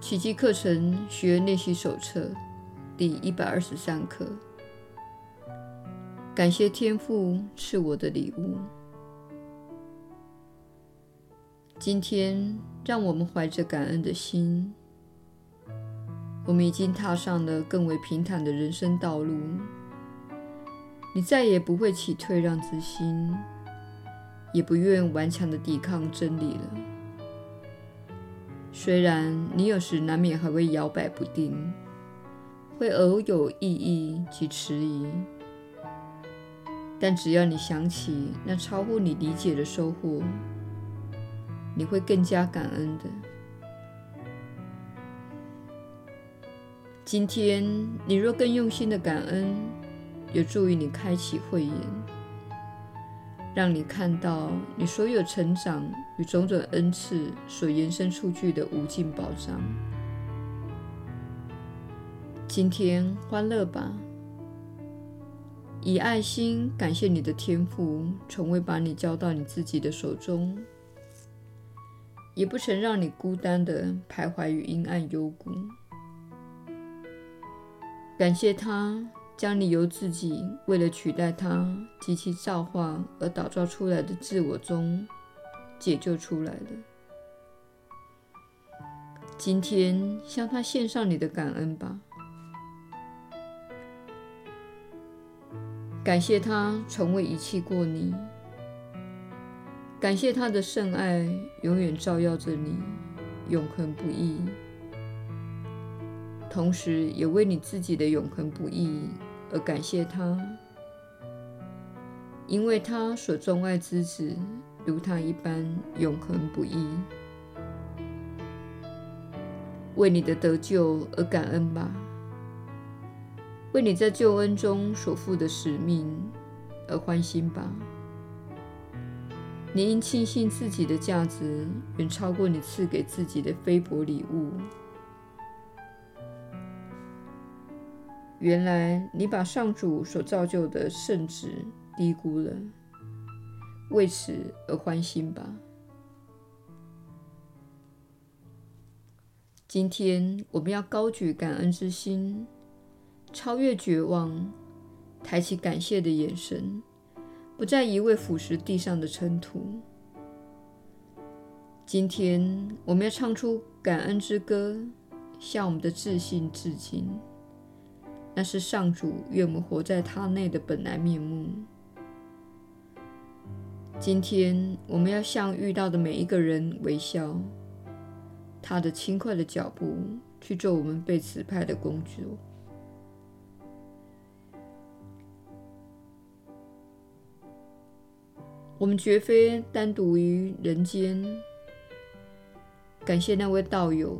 奇迹课程学练习手册第一百二十三课。感谢天赋赐我的礼物。今天，让我们怀着感恩的心，我们已经踏上了更为平坦的人生道路。你再也不会起退让之心，也不愿顽强的抵抗真理了。虽然你有时难免还会摇摆不定，会偶有异议及迟疑，但只要你想起那超乎你理解的收获，你会更加感恩的。今天，你若更用心的感恩，有助于你开启慧眼。让你看到你所有成长与种种恩赐所延伸出去的无尽宝藏。今天欢乐吧，以爱心感谢你的天父，从未把你交到你自己的手中，也不曾让你孤单的徘徊于阴暗幽谷。感谢他。将你由自己为了取代他及其造化而打造出来的自我中解救出来了。今天向他献上你的感恩吧，感谢他从未遗弃过你，感谢他的圣爱永远照耀着你，永恒不移，同时也为你自己的永恒不移。而感谢他，因为他所钟爱之子如他一般永恒不移。为你的得救而感恩吧，为你在救恩中所负的使命而欢欣吧。你应庆幸自己的价值远超过你赐给自己的菲薄礼物。原来你把上主所造就的圣旨低估了，为此而欢欣吧。今天我们要高举感恩之心，超越绝望，抬起感谢的眼神，不再一味腐蚀地上的尘土。今天我们要唱出感恩之歌，向我们的自信致敬。那是上主愿我们活在他内的本来面目。今天，我们要向遇到的每一个人微笑，他的轻快的脚步去做我们被指派的工作。我们绝非单独于人间。感谢那位道友。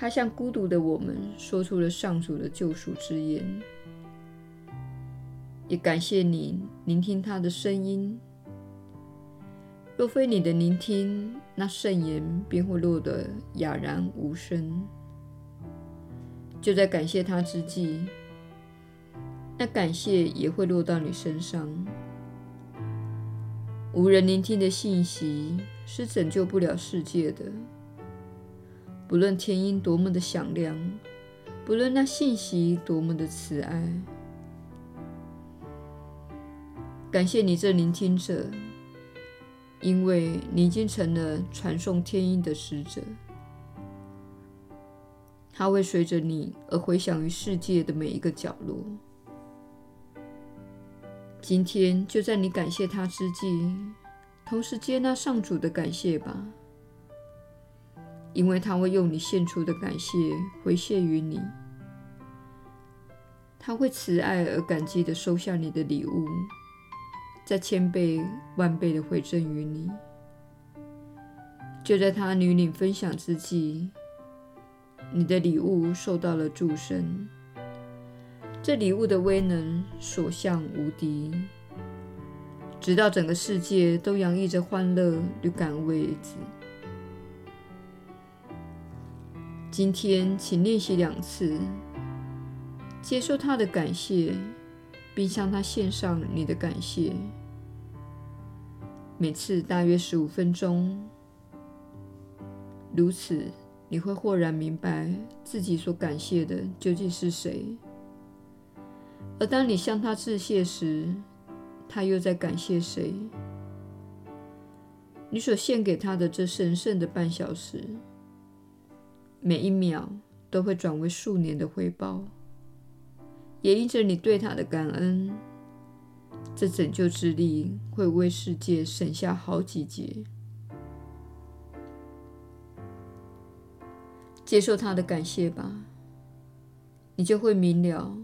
他向孤独的我们说出了上主的救赎之言，也感谢你聆听他的声音。若非你的聆听，那圣言便会落得哑然无声。就在感谢他之际，那感谢也会落到你身上。无人聆听的信息是拯救不了世界的。不论天音多么的响亮，不论那信息多么的慈爱，感谢你这聆听者，因为你已经成了传送天音的使者，它会随着你而回响于世界的每一个角落。今天就在你感谢他之际，同时接纳上主的感谢吧。因为他会用你献出的感谢回谢于你，他会慈爱而感激地收下你的礼物，再千倍万倍地回赠于你。就在他与你分享之际，你的礼物受到了祝圣，这礼物的威能所向无敌，直到整个世界都洋溢着欢乐与感恩为止。今天，请练习两次，接受他的感谢，并向他献上你的感谢。每次大约十五分钟，如此你会豁然明白自己所感谢的究竟是谁。而当你向他致谢时，他又在感谢谁？你所献给他的这神圣的半小时，每一秒都会转为数年的回报。也因着你对他的感恩，这拯救之力会为世界省下好几劫。接受他的感谢吧，你就会明了，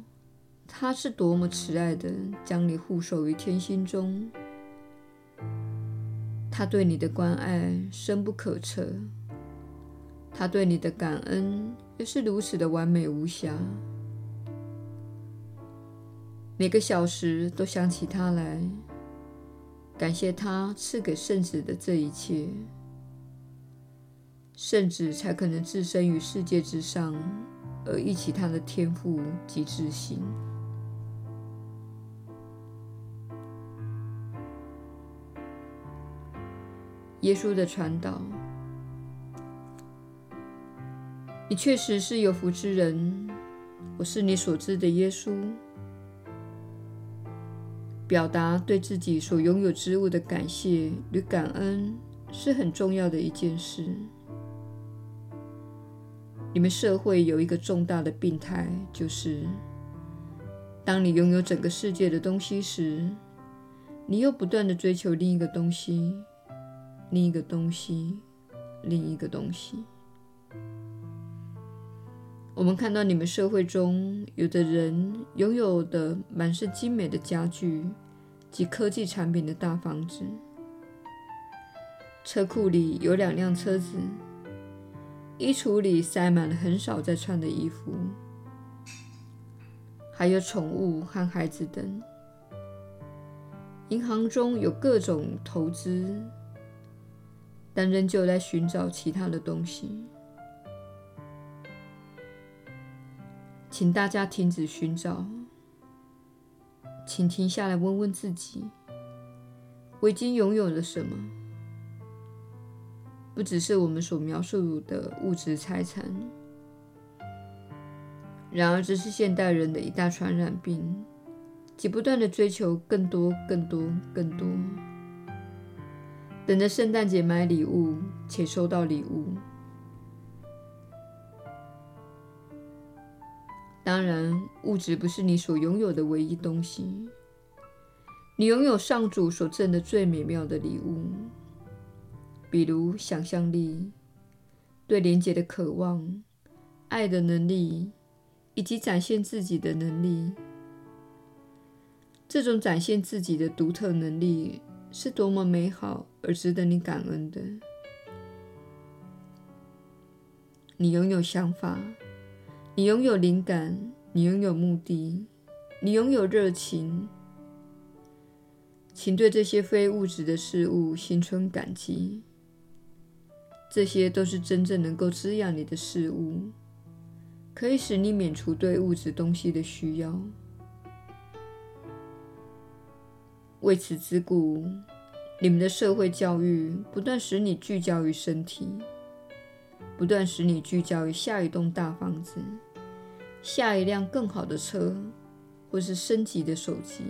他是多么慈爱的将你护守于天心中。他对你的关爱深不可测，他对你的感恩又是如此的完美无瑕。每个小时都想起他来，感谢他赐给圣子的这一切。圣子才可能置身于世界之上，而忆起他的天赋及自信。耶稣的传导，你确实是有福之人。我是你所知的耶稣。表达对自己所拥有之物的感谢与感恩，是很重要的一件事。你们社会有一个重大的病态，就是当你拥有整个世界的东西时，你又不断地追求另一个东西、另一个东西、另一个东西。我们看到你们社会中有的人拥有的满是精美的家具及科技产品的大房子，车库里有两辆车子。衣橱里塞满了很少在穿的衣服，还有宠物和孩子等。银行中有各种投资，但仍旧在寻找其他的东西。请大家停止寻找，请停下来问问自己：我已经拥有了什么？不只是我们所描述的物质财产，然而这是现代人的一大传染病，即不断地追求更多、更多、更多，等着圣诞节买礼物且收到礼物。当然，物质不是你所拥有的唯一东西，你拥有上主所赠的最美妙的礼物。比如想象力、对连结的渴望、爱的能力，以及展现自己的能力。这种展现自己的独特能力是多么美好而值得你感恩的！你拥有想法，你拥有灵感，你拥有目的，你拥有热情。请对这些非物质的事物心存感激。这些都是真正能够滋养你的事物，可以使你免除对物质东西的需要。为此之故，你们的社会教育不断使你聚焦于身体，不断使你聚焦于下一栋大房子、下一辆更好的车，或是升级的手机。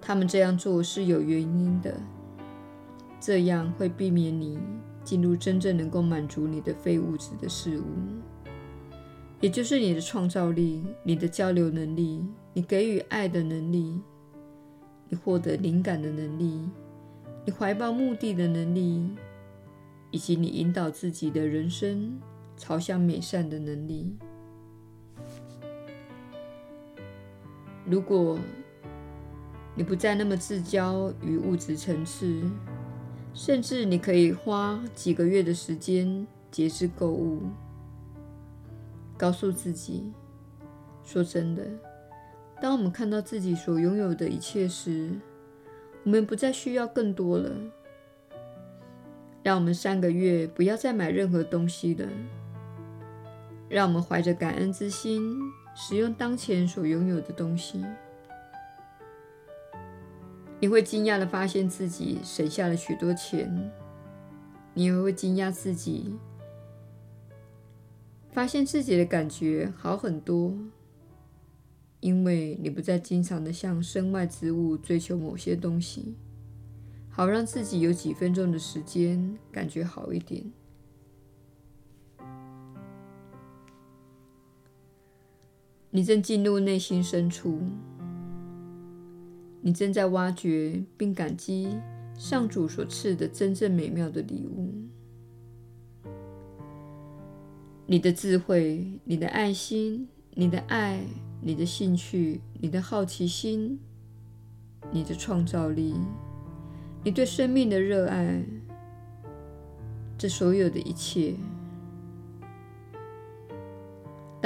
他们这样做是有原因的。这样会避免你进入真正能够满足你的非物质的事物，也就是你的创造力、你的交流能力、你给予爱的能力、你获得灵感的能力、你怀抱目的的能力，以及你引导自己的人生朝向美善的能力。如果你不再那么自交于物质层次，甚至你可以花几个月的时间节制购物，告诉自己：说真的，当我们看到自己所拥有的一切时，我们不再需要更多了。让我们三个月不要再买任何东西了。让我们怀着感恩之心，使用当前所拥有的东西。你会惊讶的发现自己省下了许多钱，你也会惊讶自己，发现自己的感觉好很多，因为你不再经常的向身外之物追求某些东西，好让自己有几分钟的时间感觉好一点。你正进入内心深处，你正在挖掘并感激上主所赐的真正美妙的礼物。你的智慧、你的爱心、你的爱、你的兴趣、你的好奇心、你的创造力、你对生命的热爱，这所有的一切。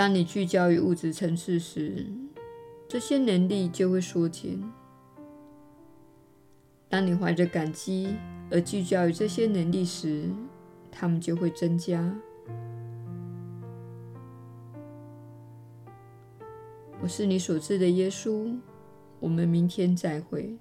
当你聚焦于物质层次时，这些能力就会缩减；当你怀着感激而聚焦于这些能力时，它们就会增加。我是你所知的耶稣，我们明天再会。